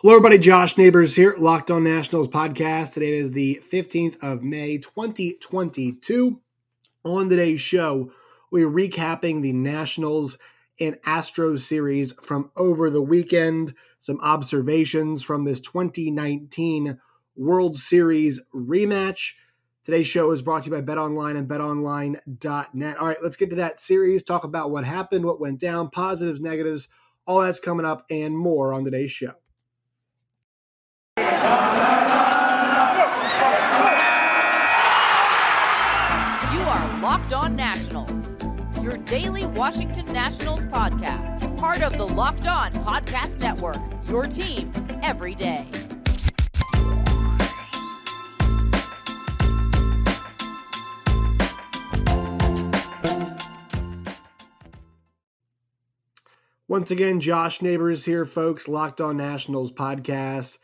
Hello, everybody. Josh Neighbors here, Locked On Nationals podcast. Today is the 15th of May, 2022. On today's show, we're recapping the Nationals and Astros series from over the weekend, some observations from this 2019 World Series rematch. Today's show is brought to you by BetOnline and BetOnline.net. All right, let's get to that series, talk about what happened, what went down, positives, negatives, all that's coming up, and more on today's show. You are Locked On Nationals, your daily Washington Nationals podcast, part of the Locked On Podcast Network, your team every day. Once again, Josh Neighbors here, folks. Locked On Nationals podcast,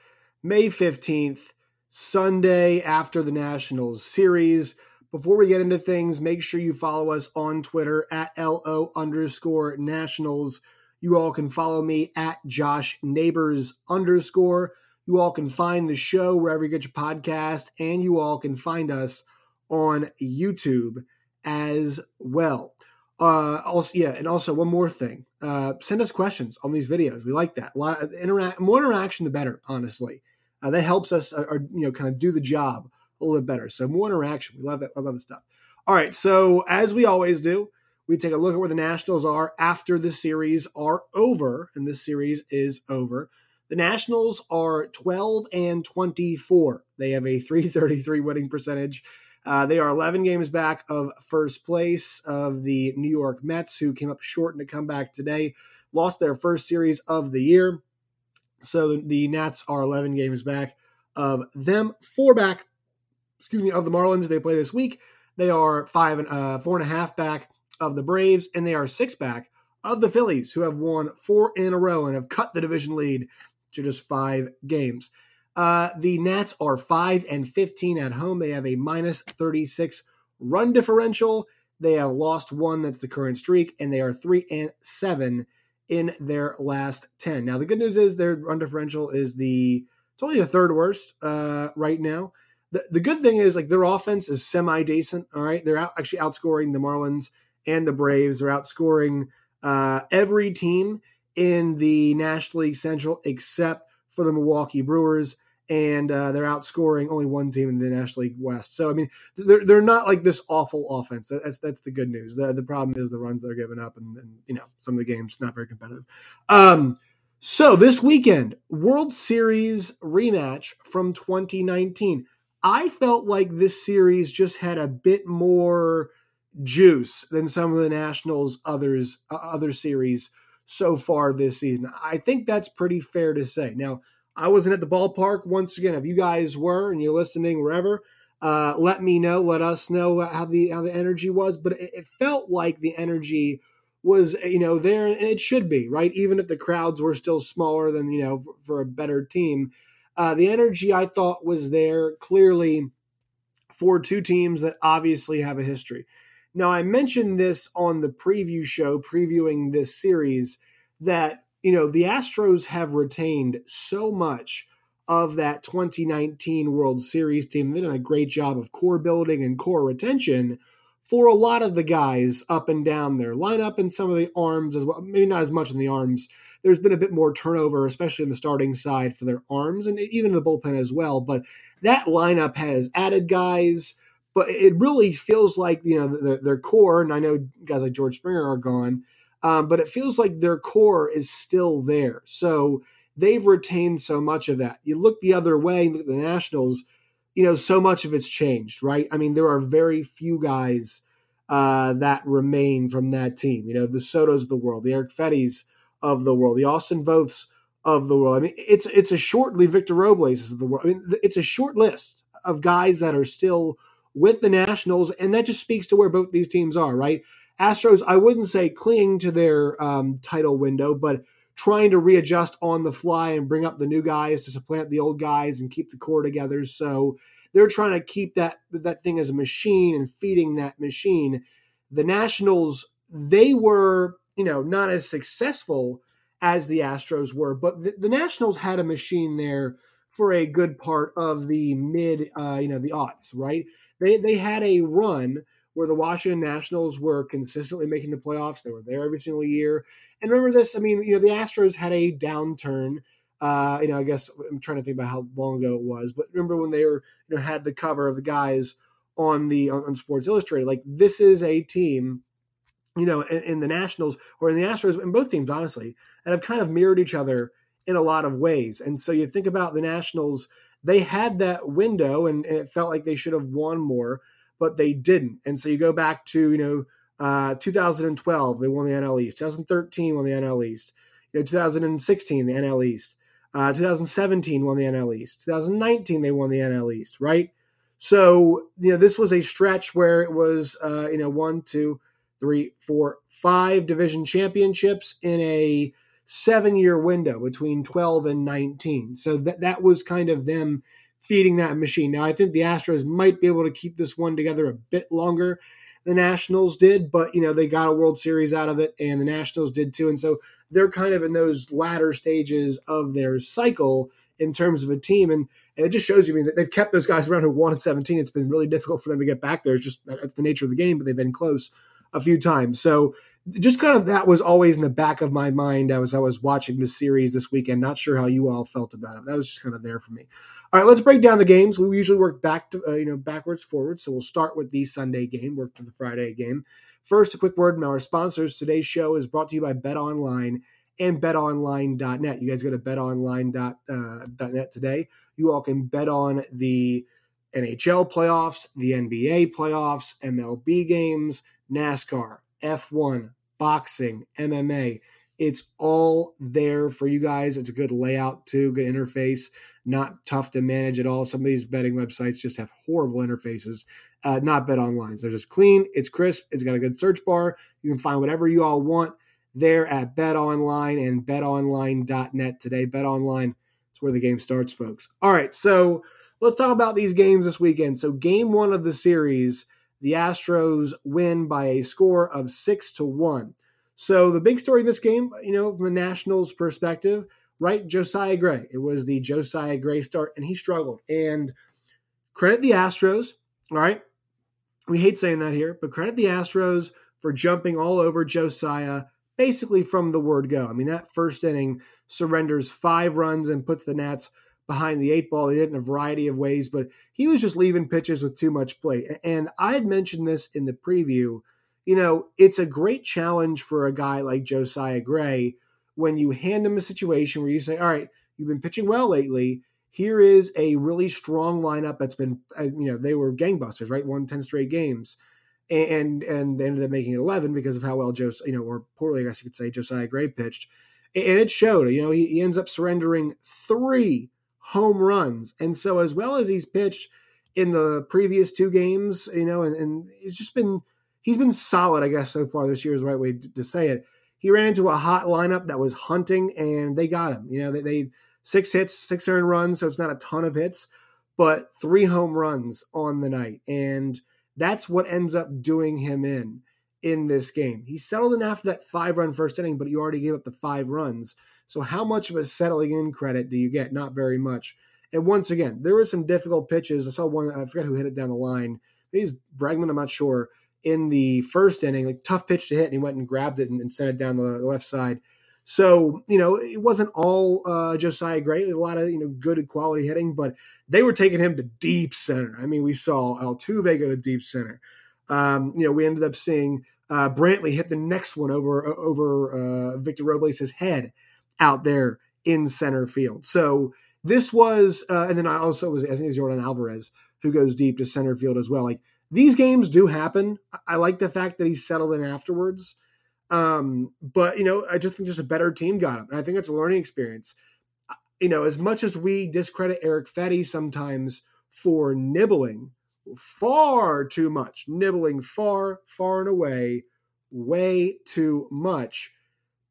May 15th, Sunday after the Nationals series. Before we get into things, make sure you follow us on Twitter at LO underscore Nationals. You all can follow me at Josh Neighbors underscore. You all can find the show wherever you get your podcast, and you all can find us on YouTube as well. Uh, also, yeah, and also one more thing. Uh, send us questions on these videos. We like that. A lot of interact, more interaction, the better. Honestly, uh, that helps us, uh, or you know, kind of do the job a little bit better. So more interaction. We love that. Love the stuff. All right. So as we always do, we take a look at where the Nationals are after the series are over, and this series is over. The Nationals are 12 and 24. They have a 333 winning percentage. Uh, they are 11 games back of first place of the New York Mets, who came up short in a comeback today, lost their first series of the year. So the Nats are 11 games back of them, four back, excuse me, of the Marlins. They play this week. They are five and uh, four and a half back of the Braves, and they are six back of the Phillies, who have won four in a row and have cut the division lead to just five games. Uh, the Nats are 5 and 15 at home. They have a minus 36 run differential. They have lost one, that's the current streak, and they are 3 and 7 in their last 10. Now, the good news is their run differential is the, it's only the third worst uh, right now. The, the good thing is, like, their offense is semi decent. All right. They're out, actually outscoring the Marlins and the Braves. They're outscoring uh, every team in the National League Central except for the Milwaukee Brewers and uh, they're outscoring only one team in the National League West. So I mean, they're they're not like this awful offense. That's that's the good news. The the problem is the runs they're giving up, and, and you know some of the games not very competitive. Um, so this weekend, World Series rematch from 2019. I felt like this series just had a bit more juice than some of the Nationals others uh, other series so far this season. I think that's pretty fair to say. Now I wasn't at the ballpark. Once again, if you guys were and you're listening wherever, uh, let me know. Let us know how the how the energy was. But it, it, felt like the energy was you know there, and it should be right. Even if the crowds were still smaller than you know for, for a better team, uh, the energy I thought was there clearly for two teams that obviously have a history. Now I mentioned this on the preview show previewing this series that you know, the Astros have retained so much of that 2019 World Series team. They've done a great job of core building and core retention for a lot of the guys up and down their lineup and some of the arms as well. Maybe not as much in the arms. There's been a bit more turnover, especially in the starting side for their arms and even the bullpen as well. But that lineup has added guys, but it really feels like, you know, their, their core, and I know guys like George Springer are gone, um, but it feels like their core is still there. So they've retained so much of that. You look the other way, look at the Nationals, you know, so much of it's changed, right? I mean, there are very few guys uh, that remain from that team. You know, the Sotos of the world, the Eric Feddes of the world, the Austin Voths of the world. I mean, it's it's a short Victor Robles of the world. I mean, it's a short list of guys that are still with the Nationals, and that just speaks to where both these teams are, right? Astros, I wouldn't say clinging to their um, title window, but trying to readjust on the fly and bring up the new guys to supplant the old guys and keep the core together. So they're trying to keep that that thing as a machine and feeding that machine. The Nationals, they were, you know, not as successful as the Astros were. But the, the Nationals had a machine there for a good part of the mid, uh, you know, the aughts, right? They they had a run where the Washington Nationals were consistently making the playoffs. They were there every single year. And remember this, I mean, you know, the Astros had a downturn. Uh, you know, I guess I'm trying to think about how long ago it was, but remember when they were, you know, had the cover of the guys on the on, on Sports Illustrated. Like this is a team, you know, in, in, the Nationals or in the Astros, and both teams, honestly, and have kind of mirrored each other in a lot of ways. And so you think about the Nationals, they had that window, and, and it felt like they should have won more but they didn't. And so you go back to, you know, uh, 2012, they won the NL East. 2013 won the NL East. You know, 2016, the NL East. Uh, 2017 won the NL East. 2019 they won the NL East, right? So you know this was a stretch where it was uh, you know one, two, three, four, five division championships in a seven-year window between 12 and 19. So that that was kind of them feeding that machine. Now, I think the Astros might be able to keep this one together a bit longer. The Nationals did, but you know they got a World Series out of it, and the Nationals did too. And so they're kind of in those latter stages of their cycle in terms of a team, and, and it just shows you I mean, that they've kept those guys around who at 17. It's been really difficult for them to get back there. It's just that's the nature of the game, but they've been close a few times. So just kind of that was always in the back of my mind as I was watching this series this weekend. Not sure how you all felt about it. That was just kind of there for me. All right, let's break down the games. We usually work back to uh, you know backwards forward, so we'll start with the Sunday game, work to the Friday game. First, a quick word from our sponsors. Today's show is brought to you by Bet Online and BetOnline.net. You guys go to BetOnline.net uh, today. You all can bet on the NHL playoffs, the NBA playoffs, MLB games, NASCAR, F1, boxing, MMA. It's all there for you guys. It's a good layout too, good interface not tough to manage at all. Some of these betting websites just have horrible interfaces. Uh, not bet online. They're just clean. It's crisp. It's got a good search bar. You can find whatever you all want there at Bet Online and BetOnline.net today. Bet Online. It's where the game starts, folks. All right, so let's talk about these games this weekend. So, game one of the series, the Astros win by a score of six to one. So, the big story in this game, you know, from a Nationals perspective right? Josiah Gray. It was the Josiah Gray start, and he struggled. And credit the Astros, all right? We hate saying that here, but credit the Astros for jumping all over Josiah basically from the word go. I mean, that first inning surrenders five runs and puts the Nats behind the eight ball. He did it in a variety of ways, but he was just leaving pitches with too much plate. And I had mentioned this in the preview. You know, it's a great challenge for a guy like Josiah Gray when you hand them a situation where you say, all right, you've been pitching well lately. Here is a really strong lineup that's been, uh, you know, they were gangbusters, right? Won 10 straight games. And and they ended up making 11 because of how well Joe, you know, or poorly, I guess you could say, Josiah Gray pitched. And it showed, you know, he, he ends up surrendering three home runs. And so, as well as he's pitched in the previous two games, you know, and, and he's just been, he's been solid, I guess, so far this year is the right way to say it he ran into a hot lineup that was hunting, and they got him. You know, they, they six hits, six earned runs, so it's not a ton of hits, but three home runs on the night, and that's what ends up doing him in in this game. He settled in after that five run first inning, but you already gave up the five runs. So how much of a settling in credit do you get? Not very much. And once again, there were some difficult pitches. I saw one, I forget who hit it down the line. Maybe it's Bregman, I'm not sure in the first inning, like tough pitch to hit, and he went and grabbed it and, and sent it down the, left side. So you know, it wasn't all uh, Josiah Gray. A lot of you know good quality hitting, but they were taking him to deep center. I mean, we saw Altuve go to deep center. Um, you know, we ended up seeing uh, Brantley hit the next one over over uh, Victor Robles' head out there in center field. So this was, uh, and then I also was I think it was Yordan Alvarez who goes deep to center field as well. Like these games do happen. I like the fact that he settled in afterwards. Um, but you know, I just think just a better team got him, and I think it's a learning experience. You know, as much as we discredit Eric Fedde sometimes for nibbling far too much, nibbling far, far and away, way too much.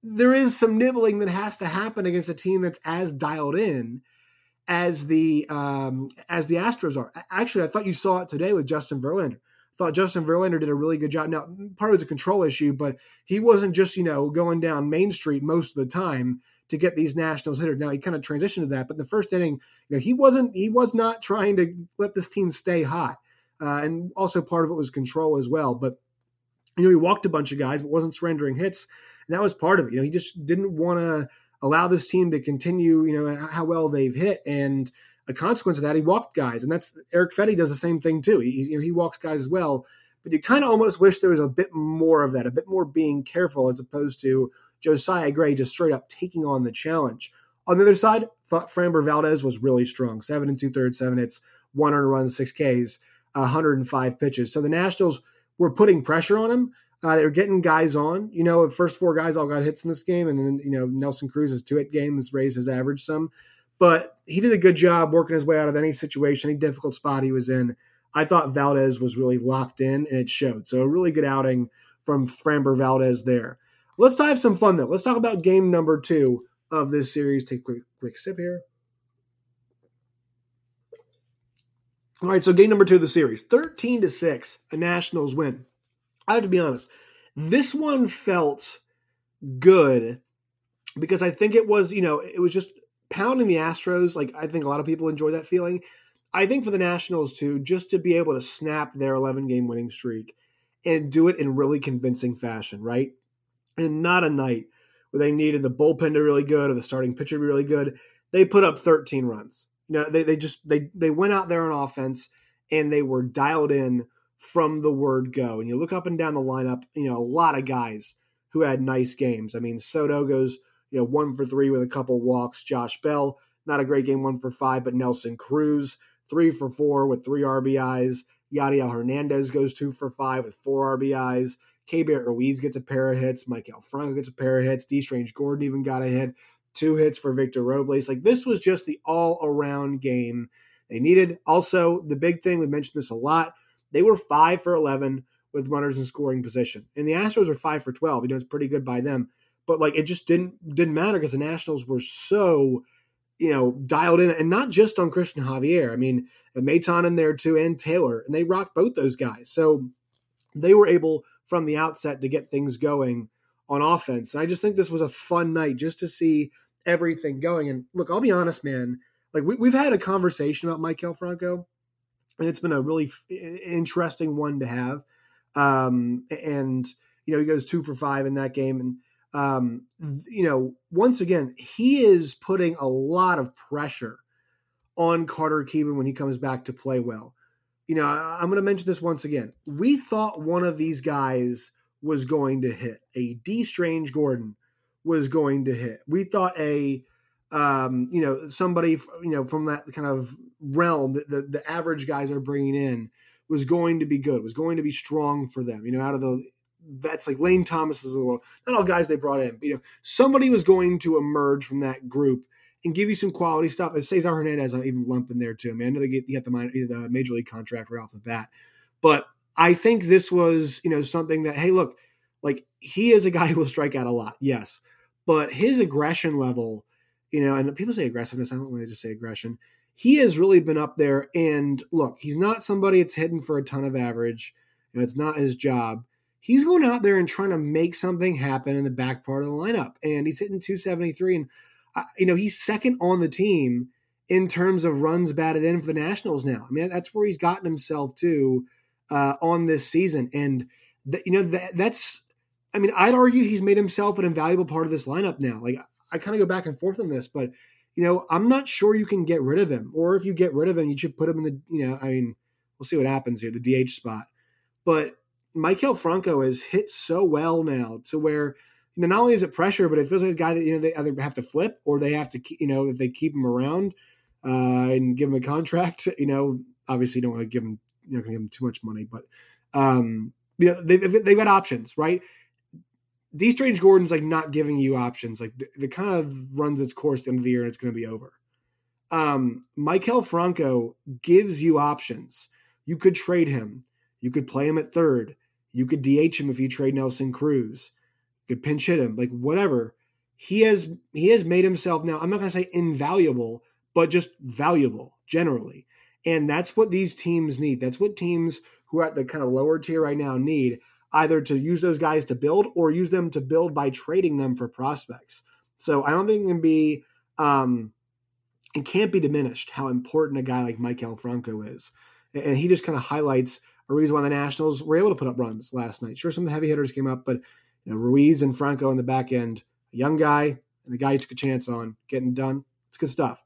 There is some nibbling that has to happen against a team that's as dialed in as the um, as the Astros are. Actually, I thought you saw it today with Justin Verlander. thought Justin Verlander did a really good job. Now, part of it's a control issue, but he wasn't just, you know, going down Main Street most of the time to get these Nationals hitters. Now he kind of transitioned to that, but the first inning, you know, he wasn't he was not trying to let this team stay hot. Uh, and also part of it was control as well. But you know, he walked a bunch of guys, but wasn't surrendering hits, and that was part of it. You know, he just didn't want to allow this team to continue. You know how well they've hit, and a consequence of that, he walked guys, and that's Eric Fedde does the same thing too. He you know, he walks guys as well, but you kind of almost wish there was a bit more of that, a bit more being careful as opposed to Josiah Gray just straight up taking on the challenge. On the other side, thought Framber Valdez was really strong, seven and two thirds, seven hits, one earned run, six Ks, 105 pitches. So the Nationals were putting pressure on him. Uh, they were getting guys on. You know, the first four guys all got hits in this game, and then you know Nelson Cruz's two hit game has raised his average some. But he did a good job working his way out of any situation, any difficult spot he was in. I thought Valdez was really locked in, and it showed. So a really good outing from Framber Valdez there. Let's have some fun though. Let's talk about game number two of this series. Take a quick, quick sip here. All right, so game number two of the series, thirteen to six, a Nationals win. I have to be honest, this one felt good because I think it was, you know, it was just pounding the Astros. Like I think a lot of people enjoy that feeling. I think for the Nationals too, just to be able to snap their 11 game winning streak and do it in really convincing fashion, right? And not a night where they needed the bullpen to really good or the starting pitcher to be really good. They put up 13 runs. You know, they, they just they they went out there on offense and they were dialed in from the word go. And you look up and down the lineup, you know, a lot of guys who had nice games. I mean, Soto goes, you know, one for three with a couple walks. Josh Bell, not a great game, one for five, but Nelson Cruz, three for four with three RBIs. Yadiel Hernandez goes two for five with four RBIs. Keibert Ruiz gets a pair of hits. Maikel Franco gets a pair of hits. Dee Strange-Gordon even got a hit two hits for Victor Robles. Like this was just the all around game they needed. Also, the big thing, we mentioned this a lot, they were five for 11 with runners in scoring position. And the Astros were five for 12. You know, it's pretty good by them. But like it just didn't didn't matter because the Nationals were so, you know, dialed in and not just on Cristian Javier. I mean, Maton in there too and Taylor, and they rocked both those guys. So they were able from the outset to get things going on offense. And I just think this was a fun night just to see everything going. And look, I'll be honest, man. Like we, have had a conversation about Maikel Franco, and it's been a really f- interesting one to have. Um, and you know, he goes two for five in that game, and um, you know, once again, he is putting a lot of pressure on Carter Kieboom when he comes back to play well. You know, I, I'm going to mention this once again. We thought one of these guys was going to hit. A Dee Strange-Gordon was going to hit. We thought a um, you know somebody you know from that kind of realm that the, the average guys are bringing in was going to be good, was going to be strong for them. You know, out of the that's like Lane Thomas is a little not all guys they brought in, but you know somebody was going to emerge from that group and give you some quality stuff. As Cesar Hernandez, I even lump in there too. I mean, I know they get, you got the, the major league contract right off the bat, but I think this was you know something that hey, look, like he is a guy who will strike out a lot, yes, but his aggression level, you know, and people say aggressiveness. I don't to just say aggression. He has really been up there. And look, he's not somebody that's hitting for a ton of average. You know, it's not his job. He's going out there and trying to make something happen in the back part of the lineup. And he's hitting 273. And, uh, you know, he's second on the team in terms of runs batted in for the Nationals now. I mean, that's where he's gotten himself to uh, on this season. And, th- you know, that, that's I mean, I'd argue he's made himself an invaluable part of this lineup now. Like I kind of go back and forth on this, but you know, I'm not sure you can get rid of him. Or if you get rid of him, you should put him in the, you know, I mean, we'll see what happens here, the DH spot. But Maikel Franco has hit so well now to where, you know, not only is it pressure, but it feels like a guy that, you know, they either have to flip or they have to, you know, if they keep him around uh, and give him a contract, you know, obviously you don't want to give him, you know, give him too much money, but, um, you know, they've, they've got options, right? Dee Strange-Gordon's like not giving you options. Like the, the kind of runs its course at the end of the year and it's going to be over. Um, Maikel Franco gives you options. You could trade him. You could play him at third. You could DH him if you trade Nelson Cruz. You could pinch hit him, like whatever. He has he has made himself now. I'm not going to say invaluable, but just valuable generally. And that's what these teams need. That's what teams who are at the kind of lower tier right now need either to use those guys to build or use them to build by trading them for prospects. So I don't think it can be um, it can't be diminished how important a guy like Maikel Franco is. And he just kind of highlights a reason why the Nationals were able to put up runs last night. Sure, some of the heavy hitters came up, but you know, Ruiz and Franco in the back end, a young guy and a guy you took a chance on getting done. It's good stuff.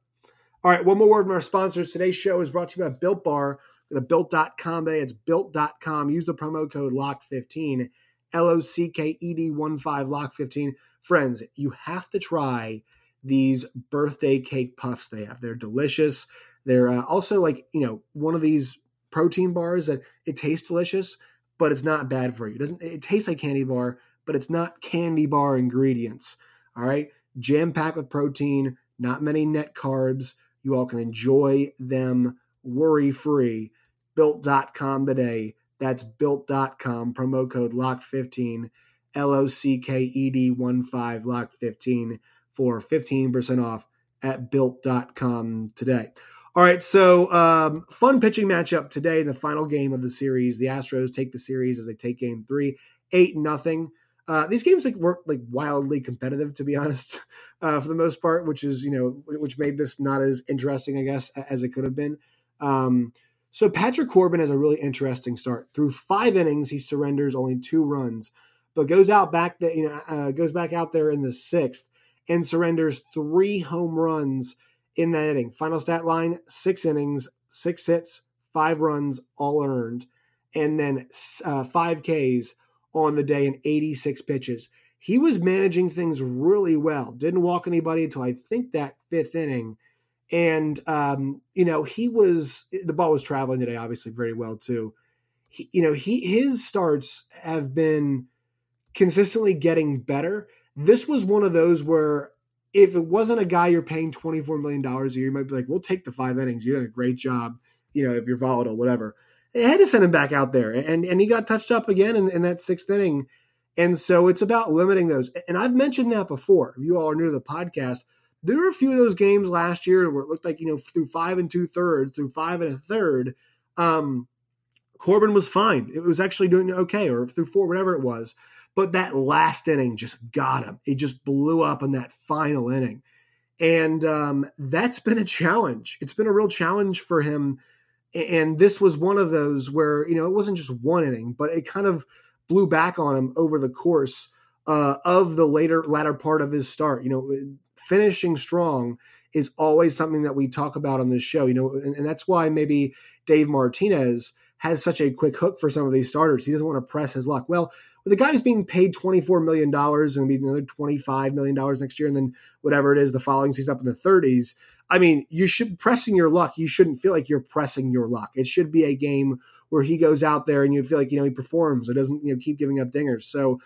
All right, one more word from our sponsors. Today's show is brought to you by Built Bar. Go to built.com today. It's built.com. Use the promo code LOCKED15, L O C K E D 1 5 LOCKED15. Friends, you have to try these birthday cake puffs they have. They're delicious. They're uh, also like, you know, one of these protein bars that it tastes delicious, but it's not bad for you. It doesn't it tastes like candy bar, but it's not candy bar ingredients. All right? Jam packed with protein, not many net carbs. You all can enjoy them worry free. Built.com today. That's built.com. Promo code LOCKED15, L O C K E D 1 5 LOCKED15 for 15% off at built.com today. All right, so um, fun pitching matchup today in the final game of the series. The Astros take the series as they take game three, eight nothing. Uh, these games like weren't like wildly competitive, to be honest, uh, for the most part, which is you know which made this not as interesting, I guess, as it could have been. Um, so Patrick Corbin has a really interesting start. Through five innings, he surrenders only two runs, but goes out back that you know uh, goes back out there in the sixth and surrenders three home runs in that inning. Final stat line: six innings, six hits, five runs, all earned, and then uh, five Ks on the day and 86 pitches. He was managing things really well. Didn't walk anybody until I think that fifth inning. And um, you know, he was the ball was traveling today, obviously very well too. He, you know, he his starts have been consistently getting better. This was one of those where if it wasn't a guy you're paying $24 million a year, you might be like, we'll take the five innings. You did a great job, you know, if you're volatile, whatever. They had to send him back out there. And and he got touched up again in, in that sixth inning. And so it's about limiting those. And I've mentioned that before. If you all are new to the podcast, there were a few of those games last year where it looked like, you know, through five and two thirds, through five and a third, um, Corbin was fine. It was actually doing okay, or through four, whatever it was. But that last inning just got him. It just blew up in that final inning. And um, that's been a challenge. It's been a real challenge for him. And this was one of those where, you know, it wasn't just one inning, but it kind of blew back on him over the course uh, of the later latter part of his start. You know, finishing strong is always something that we talk about on this show. You know, and, and that's why maybe Dave Martinez has such a quick hook for some of these starters. He doesn't want to press his luck. Well, with the guy's being paid $24 million and be another $25 million next year, and then whatever it is, the following season up in the 30s. I mean, you should pressing your luck. You shouldn't feel like you're pressing your luck. It should be a game where he goes out there and you feel like, you know, he performs or doesn't, you know, keep giving up dingers. So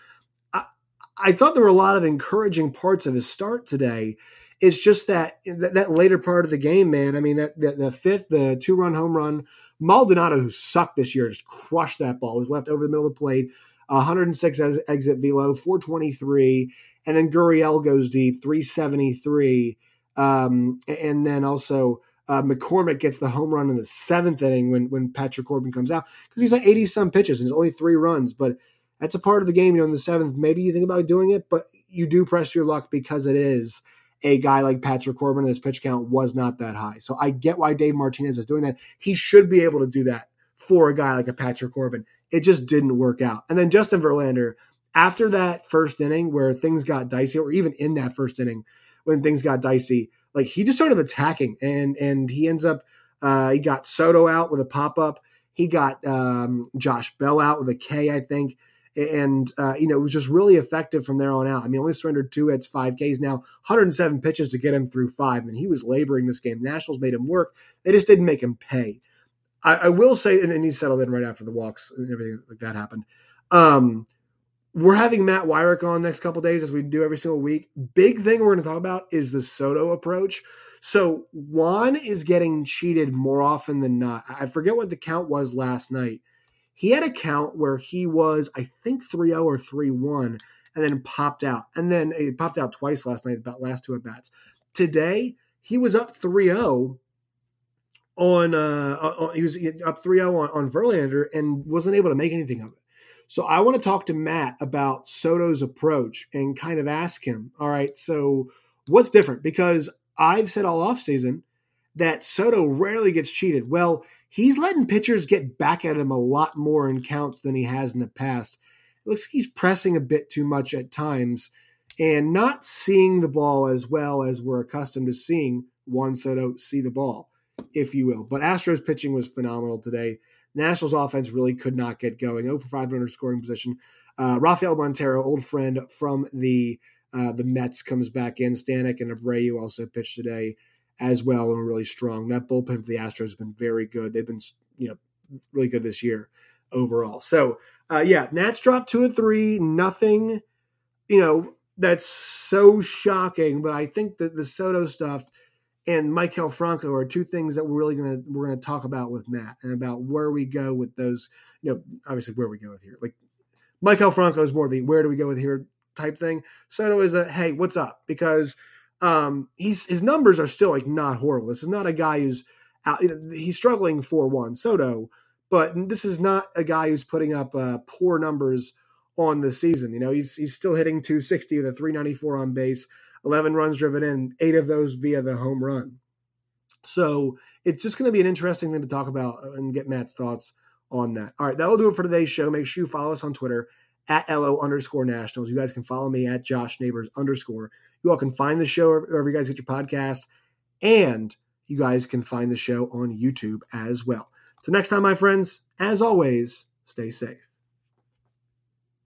I, thought there were a lot of encouraging parts of his start today. It's just that that, that later part of the game, man. I mean, that, that the fifth, the two run home run, Maldonado, who sucked this year, just crushed that ball. It was left over the middle of the plate 106 as, exit velo, 423, and then Gurriel goes deep, 373. Um, and then also uh, McCormick gets the home run in the seventh inning when when Patrick Corbin comes out because he's like 80 some pitches and it's only three runs, but that's a part of the game. You know, in the seventh, maybe you think about doing it, but you do press your luck because it is a guy like Patrick Corbin. His pitch count was not that high, so I get why Dave Martinez is doing that. He should be able to do that for a guy like a Patrick Corbin it just didn't work out. And then Justin Verlander, after that first inning where things got dicey, or even in that first inning when things got dicey, like he just started attacking, and and he ends up uh, he got Soto out with a pop up. He got um, Josh Bell out with a K, I think, and uh, you know it was just really effective from there on out. I mean, only surrendered two hits, five Ks. Now 107 pitches to get him through five, and he was laboring this game. Nationals made him work; they just didn't make him pay. I, I will say, and then he settled in right after the walks and everything like that happened. Um, we're having Matt Weyrich on next couple days as we do every single week. Big thing we're going to talk about is the Soto approach. So Juan is getting cheated more often than not. I forget what the count was last night. He had a count where he was, I think, 3 0 or 3 1, and then popped out. And then it popped out twice last night, about last two at bats. Today, he was up 3 0 on uh he was up 3-0 on, on Verlander and wasn't able to make anything of it. So I want to talk to Matt about Soto's approach and kind of ask him, all right, so what's different? Because I've said all offseason that Soto rarely gets cheated. Well, he's letting pitchers get back at him a lot more in counts than he has in the past. It looks like he's pressing a bit too much at times and not seeing the ball as well as we're accustomed to seeing Juan Soto see the ball, if you will. But Astros pitching was phenomenal today. Nationals offense really could not get going. 0 for 5 runner scoring position. Uh, Rafael Montero, old friend from the uh, the Mets, comes back in. Stanek and Abreu also pitched today as well and really strong. That bullpen for the Astros has been very good. They've been you know really good this year overall. So uh, yeah, Nats dropped two and three. Nothing, you know, that's so shocking. But I think that the Soto stuff and Maikel Franco are two things that we're really gonna we're gonna talk about with Matt and about where we go with those. You know, obviously where we go with here. Like Maikel Franco is more the where do we go with here type thing. Soto is a hey, what's up? Because um, he's his numbers are still like not horrible. This is not a guy who's out, you know, he's struggling for one Soto, but this is not a guy who's putting up uh, poor numbers on the season. You know, he's he's still hitting 260 with a 394 on base, 11 runs driven in, eight of those via the home run. So it's just going to be an interesting thing to talk about and get Matt's thoughts on that. All right, that'll do it for today's show. Make sure you follow us on Twitter at LO underscore nationals. You guys can follow me at Josh Neighbors underscore. You all can find the show wherever you guys get your podcast, and you guys can find the show on YouTube as well. So next time, my friends, as always, stay safe.